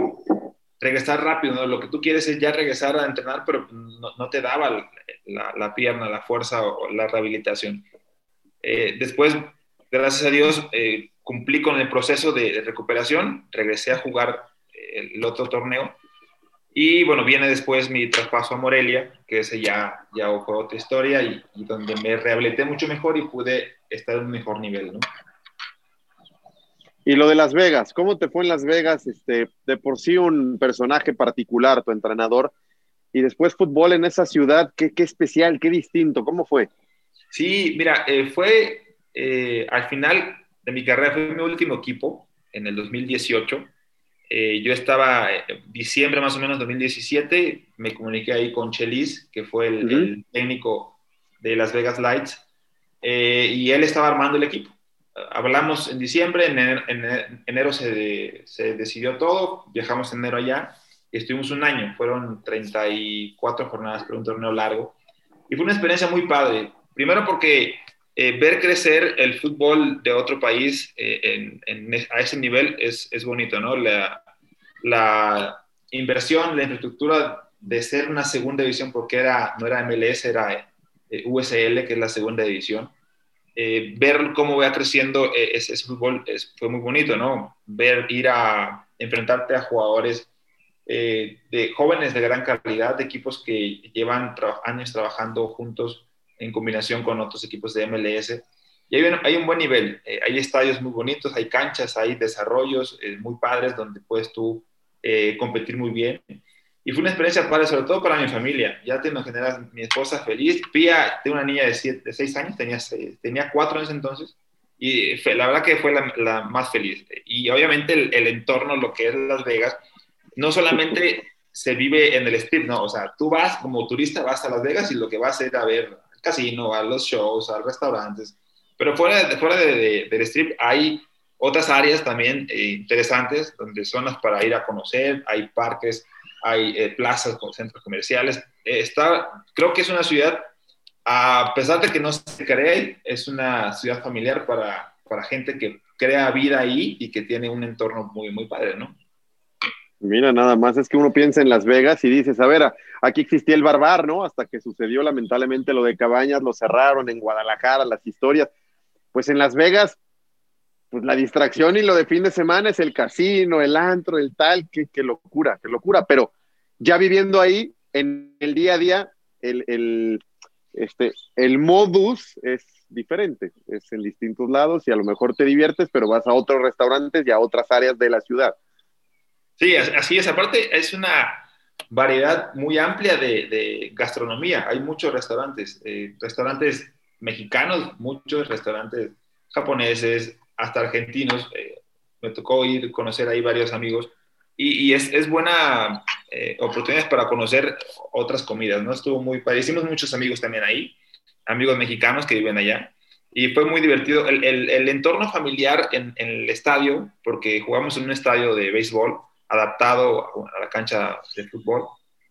regresar rápido, ¿no? Lo que tú quieres es ya regresar a entrenar, pero no, te daba la, pierna, la fuerza o la rehabilitación. Eh, después gracias a Dios, eh, cumplí con el proceso de, recuperación, regresé a jugar eh, el otro torneo. Y bueno, viene después mi traspaso a Morelia, que ese ya, ya fue otra historia y, y, donde me rehabilité mucho mejor y pude estar en un mejor nivel, ¿no? Y lo de Las Vegas, ¿cómo te fue en Las Vegas? Este, de por sí un personaje particular, tu entrenador, y después fútbol en esa ciudad, ¿qué, qué especial, qué distinto? ¿Cómo fue? Sí, mira, eh, fue eh, al final de mi carrera fue mi último equipo en el 2018. Eh, yo estaba en eh, diciembre más o menos 2017, me comuniqué ahí con Chelis, que fue el, uh -huh. el técnico de Las Vegas Lights, eh, y él estaba armando el equipo. Hablamos en diciembre, en enero, en enero se, se, decidió todo, viajamos en enero allá y estuvimos un año, fueron 34 jornadas, pero un torneo largo. Y fue una experiencia muy padre, primero porque eh, ver crecer el fútbol de otro país eh, a ese nivel es, es bonito, ¿no? La, inversión, la infraestructura de ser una segunda división, porque era, no era MLS, era eh, USL, que es la segunda división. Ver cómo va creciendo ese, fútbol fue muy bonito, ¿no? Ver, ir a enfrentarte a jugadores de jóvenes de gran calidad, de equipos que llevan años trabajando juntos en combinación con otros equipos de MLS. Y hay un, hay un buen nivel, eh, hay estadios muy bonitos, hay canchas, hay desarrollos eh, muy padres donde puedes tú eh, competir muy bien. Y fue una experiencia padre, sobre todo para mi familia. Ya te imaginarás, mi esposa feliz. Pía, tengo una niña de, siete, de seis años, tenía, tenía cuatro años entonces, y fue, la verdad que fue la, la, más feliz. Y obviamente el, el entorno, lo que es Las Vegas, no solamente se vive en el strip, no, o sea, tú vas como turista, vas a Las Vegas y lo que vas a ir a ver casino, a los shows, a restaurantes. Pero fuera, fuera de, de, del strip hay otras áreas también eh, interesantes, donde zonas para ir a conocer, hay parques, hay eh, plazas centros comerciales. Está, creo que es una ciudad, a pesar de que no se cree, es una ciudad familiar para, para gente que crea vida ahí y que tiene un entorno muy, muy padre, ¿no? Mira, nada más es que uno piensa en Las Vegas y dices, a ver, aquí existía el barbar, ¿no? Hasta que sucedió lamentablemente lo de Cabañas, lo cerraron en Guadalajara, las historias. Pues en Las Vegas pues la distracción y lo de fin de semana es el casino, el antro, el tal, qué, locura, qué locura, pero ya viviendo ahí, en el día a día, el, el, este, el modus es diferente, es en distintos lados y a lo mejor te diviertes, pero vas a otros restaurantes y a otras áreas de la ciudad. Sí, así es, aparte es una variedad muy amplia de, gastronomía, hay muchos restaurantes, eh, restaurantes mexicanos, muchos restaurantes japoneses, hasta argentinos. Eh, me tocó ir a conocer ahí varios amigos y, es, es, buena eh, oportunidad para conocer otras comidas, ¿no? Estuvo muy padre. Hicimos muchos amigos también ahí, amigos mexicanos que viven allá. Y fue muy divertido. El, el, entorno familiar en, en, el estadio, porque jugamos en un estadio de béisbol adaptado a la cancha de fútbol,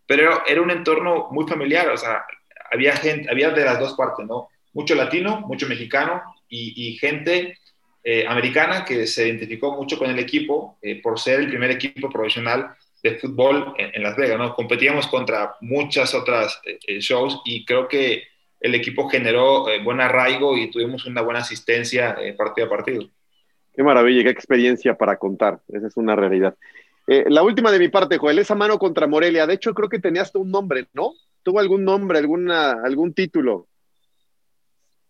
pero era un entorno muy familiar, o sea, había gente, había de las dos partes, ¿no? Mucho latino, mucho mexicano y, y gente eh, americana que se identificó mucho con el equipo eh, por ser el primer equipo profesional de fútbol en, Las Vegas. ¿no? Competíamos contra muchas otras eh, shows y creo que el equipo generó buen arraigo y tuvimos una buena asistencia partido a partido. Qué maravilla, qué experiencia para contar. Esa es una realidad. La última de mi parte, Joel, esa mano contra Morelia. De hecho, creo que tenías un nombre, ¿no? ¿Tuvo algún nombre, alguna, algún título?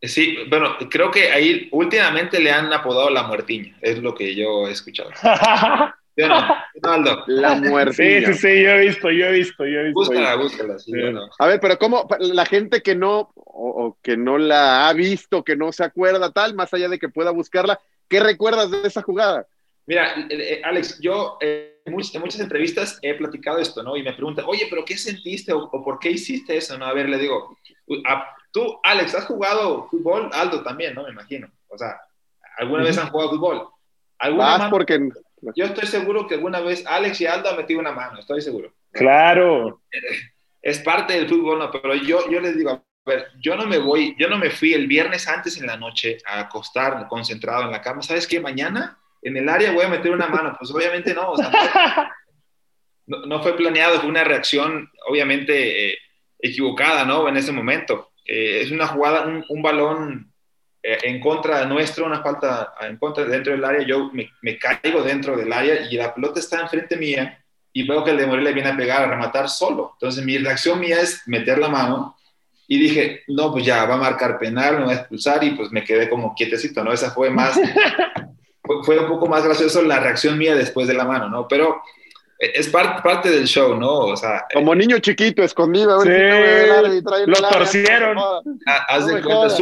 Sí, bueno, creo que ahí últimamente le han apodado la muertiña, es lo que yo he escuchado. La muertiña. Sí, sí, sí, yo he visto, yo he visto, yo he visto. Búscala, búscala, sí, A ver, pero ¿cómo la gente que no, o, que no la ha visto, que no se acuerda tal, más allá de que pueda buscarla, ¿qué recuerdas de esa jugada? Mira, eh, eh, Alex, yo eh, en, muchas, entrevistas he platicado esto, ¿no? Y me preguntan, oye, pero ¿qué sentiste o, por qué hiciste eso? ¿no? A ver, le digo, Tú, Alex, ¿has jugado fútbol? Aldo también, ¿no? Me imagino. O sea, ¿alguna vez han jugado fútbol? ¿Alguna porque... Yo estoy seguro que alguna vez Alex y Aldo han metido una mano, estoy seguro. Claro. Es parte del fútbol, ¿no? Pero yo, yo les digo, a ver, yo no me voy, yo no me fui el viernes antes en la noche a acostar concentrado en la cama. ¿Sabes qué? Mañana en el área voy a meter una mano. Pues obviamente no. O sea, no, fue planeado, fue una reacción obviamente eh, equivocada, ¿no? En ese momento. Eh, es una jugada, un, balón eh, en contra nuestro, una falta en contra dentro del área, yo me, caigo dentro del área y la pelota está enfrente mía y veo que el de Morelia viene a pegar, a rematar solo. Entonces mi reacción mía es meter la mano y dije, no, pues ya, va a marcar penal, me va a expulsar y pues me quedé como quietecito, ¿no? Esa fue más, fue un poco más gracioso la reacción mía después de la mano, ¿no? Pero es parte, parte del show, ¿no? O sea, como niño chiquito, escondido, a ver sí, si lo torcieron. Ah, haz de cuenta,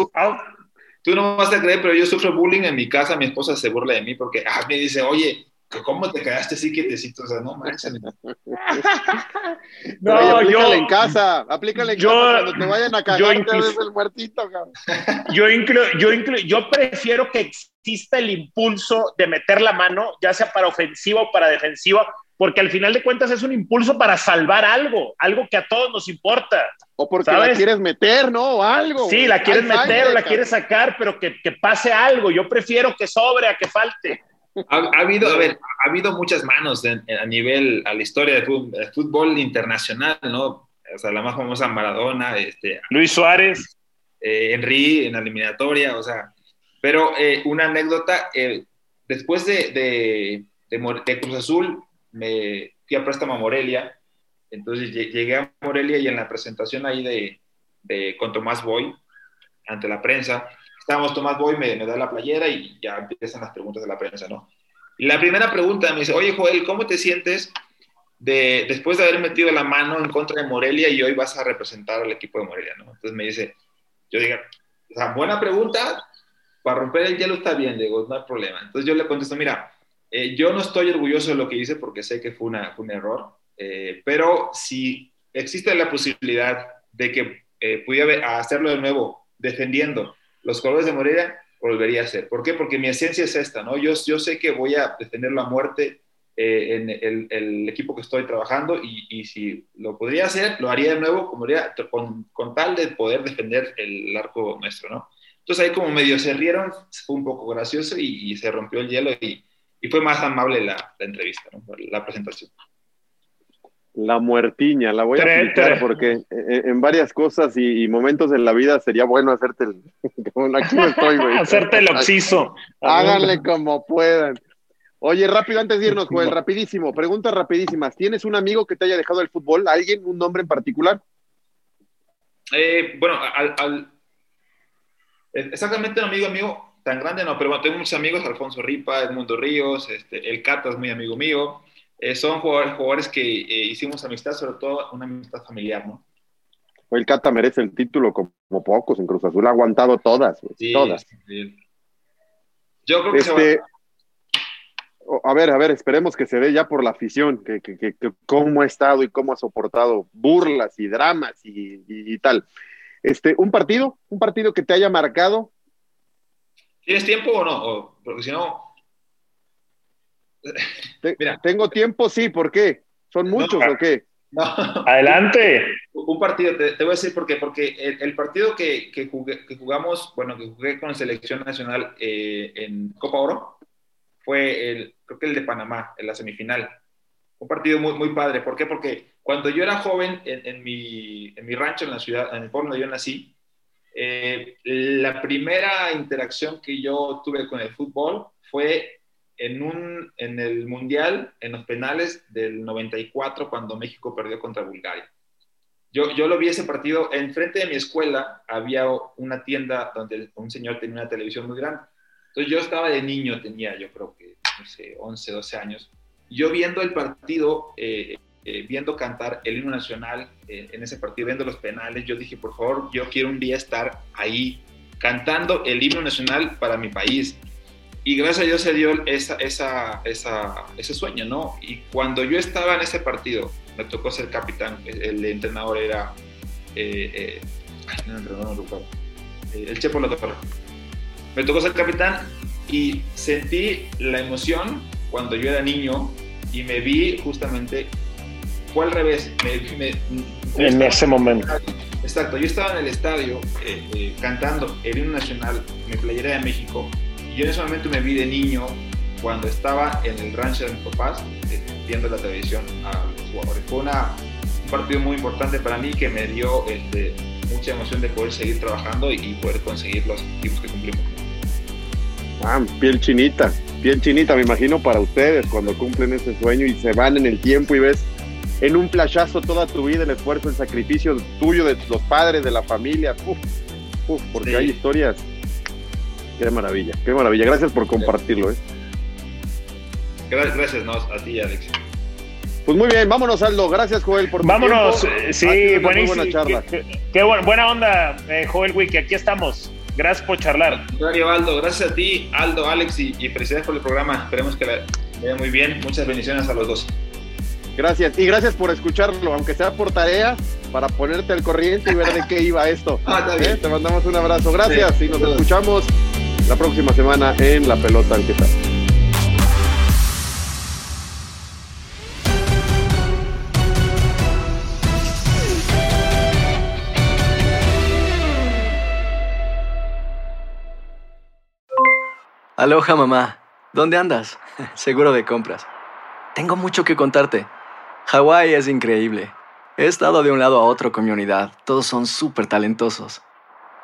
tú no vas a creer, pero yo sufro bullying en mi casa, mi esposa se burla de mí porque ah, me dice, oye, ¿cómo te quedaste así quietecito? O sea, no manches. no, yo en casa, aplícale en yo, casa cuando te vayan a cagar, yo incluso, el muertito, cabrón. Yo, inclu, yo, inclu, yo prefiero que exista el impulso de meter la mano, ya sea para ofensiva o para defensiva, porque al final de cuentas es un impulso para salvar algo, algo que a todos nos importa. O porque la quieres meter, ¿no? O algo. Sí, la quieres meter o la quieres sacar, pero que, que, pase algo. Yo prefiero que sobre a que falte. Ha, habido, a ver, ha habido muchas manos a nivel, a la historia del fútbol, internacional, ¿no? O sea, la más famosa Maradona, este, Luis Suárez, eh, Henry en la eliminatoria, o sea, pero eh, una anécdota, eh, después de, de, de Cruz Azul, me fui a préstamo a Morelia, entonces llegué a Morelia y en la presentación ahí de, de con Tomás Boy, ante la prensa, estábamos Tomás Boy, me, me da la playera y ya empiezan las preguntas de la prensa, ¿no? Y la primera pregunta me dice, oye Joel, ¿cómo te sientes de, después de haber metido la mano en contra de Morelia y hoy vas a representar al equipo de Morelia, ¿no? Entonces me dice, yo digo, o sea, buena pregunta, para romper el hielo está bien, digo, no hay problema. Entonces yo le contesto, mira, eh, yo no estoy orgulloso de lo que hice porque sé que fue, una, un error, eh, pero si existe la posibilidad de que eh, pudiera hacerlo de nuevo defendiendo los colores de Morelia, volvería a hacer. ¿Por qué? Porque mi esencia es esta, ¿no? Yo, yo sé que voy a defender la muerte eh, en el, el, equipo que estoy trabajando y, y, si lo podría hacer, lo haría de nuevo como haría, con, con, tal de poder defender el arco nuestro, ¿no? Entonces ahí como medio se rieron, fue un poco gracioso y, y se rompió el hielo y, y fue más amable la, la entrevista, ¿no? la presentación. La muertiña, la voy a aplicar porque en, varias cosas y, y, momentos de la vida sería bueno hacerte el. Aquí estoy, güey. hacerte el oxiso. Háganle como puedan. Oye, rápido, antes de irnos, Joel, rapidísimo, preguntas rapidísimas. ¿Tienes un amigo que te haya dejado el fútbol? ¿Alguien? ¿Un nombre en particular? Eh, bueno, al, al, exactamente un amigo amigo tan grande no, pero bueno, tengo muchos amigos, Alfonso Ripa, Edmundo Ríos, este, el Cata es muy amigo mío. Eh, son jugadores, jugadores que eh, hicimos amistad, sobre todo una amistad familiar, ¿no? El Cata merece el título como, como pocos en Cruz Azul, ha aguantado todas, sí, todas. Sí. Yo creo que este, se va a ver, a ver, esperemos que se dé ya por la afición, que, que, que, que cómo ha estado y cómo ha soportado burlas y dramas y, y, y, tal. Este, un partido, un partido que te haya marcado. ¿Tienes tiempo o no? O, porque si no. Mira. Tengo tiempo, sí, ¿por qué? ¿Son muchos no, o qué? No. Adelante. Un partido, te, te, voy a decir por qué. Porque el, el partido que, que, jugué, que, jugamos, bueno, que jugué con la selección nacional eh, en Copa Oro, fue el, creo que el de Panamá, en la semifinal. Un partido muy, muy padre. ¿Por qué? Porque cuando yo era joven, en, en, mi, en mi rancho, en la ciudad, en el pueblo donde yo nací, eh, la primera interacción que yo tuve con el fútbol fue en, un, en el Mundial, en los penales del 94, cuando México perdió contra Bulgaria. Yo, yo lo vi ese partido, enfrente de mi escuela había una tienda donde un señor tenía una televisión muy grande. Entonces yo estaba de niño, tenía yo creo que, no sé, 11, 12 años. Yo viendo el partido, eh, eh, viendo cantar el himno nacional eh, en ese partido, viendo los penales, yo dije, por favor, yo quiero un día estar ahí cantando el himno nacional para mi país. Y gracias a Dios se dio esa, esa, esa, ese sueño, ¿no? Y cuando yo estaba en ese partido, me tocó ser capitán, el entrenador era... ay, no, no, no, el Chepo La Torre me tocó ser capitán y sentí la emoción cuando yo era niño y me vi justamente, fue al revés, me, me, en ese momento. Exacto, yo estaba en el estadio eh, eh, cantando el himno nacional, mi playera de México, yo en ese momento me vi de niño cuando estaba en el rancho de mis papás, eh, viendo la televisión a los jugadores. Fue una, un partido muy importante para mí que me dio este, mucha emoción de poder seguir trabajando y, y poder conseguir los objetivos que cumplimos. Ah, piel chinita, piel chinita, me imagino para ustedes cuando cumplen ese sueño y se van en el tiempo y ves en un playazo toda tu vida el esfuerzo, el sacrificio tuyo, de los padres, de la familia. Uf, uf, porque sí. hay historias. Qué maravilla, qué maravilla. Gracias por compartirlo. ¿eh? Gracias, gracias no, a ti, Alex. Pues muy bien, vámonos, Aldo. Gracias, Joel, por tu Vámonos, tiempo. sí, buenísimo. Buena charla. Qué, qué, qué buena, buena onda, eh, Joel Wiki, aquí estamos. Gracias por charlar. Gracias, Aldo. Gracias a ti, Aldo, Alex, y, y felicidades por el programa. Esperemos que le vaya muy bien. Muchas bendiciones a los dos. Gracias. Y gracias por escucharlo, aunque sea por tarea, para ponerte al corriente y ver de qué iba esto. Ah, ¿Eh? Te mandamos un abrazo. Gracias sí, y nos escuchamos la próxima semana en La Pelota al que está. Aloha mamá, ¿dónde andas? Seguro de compras. Tengo mucho que contarte. Hawái es increíble. He estado de un lado a otro con mi unidad. Todos son súper talentosos.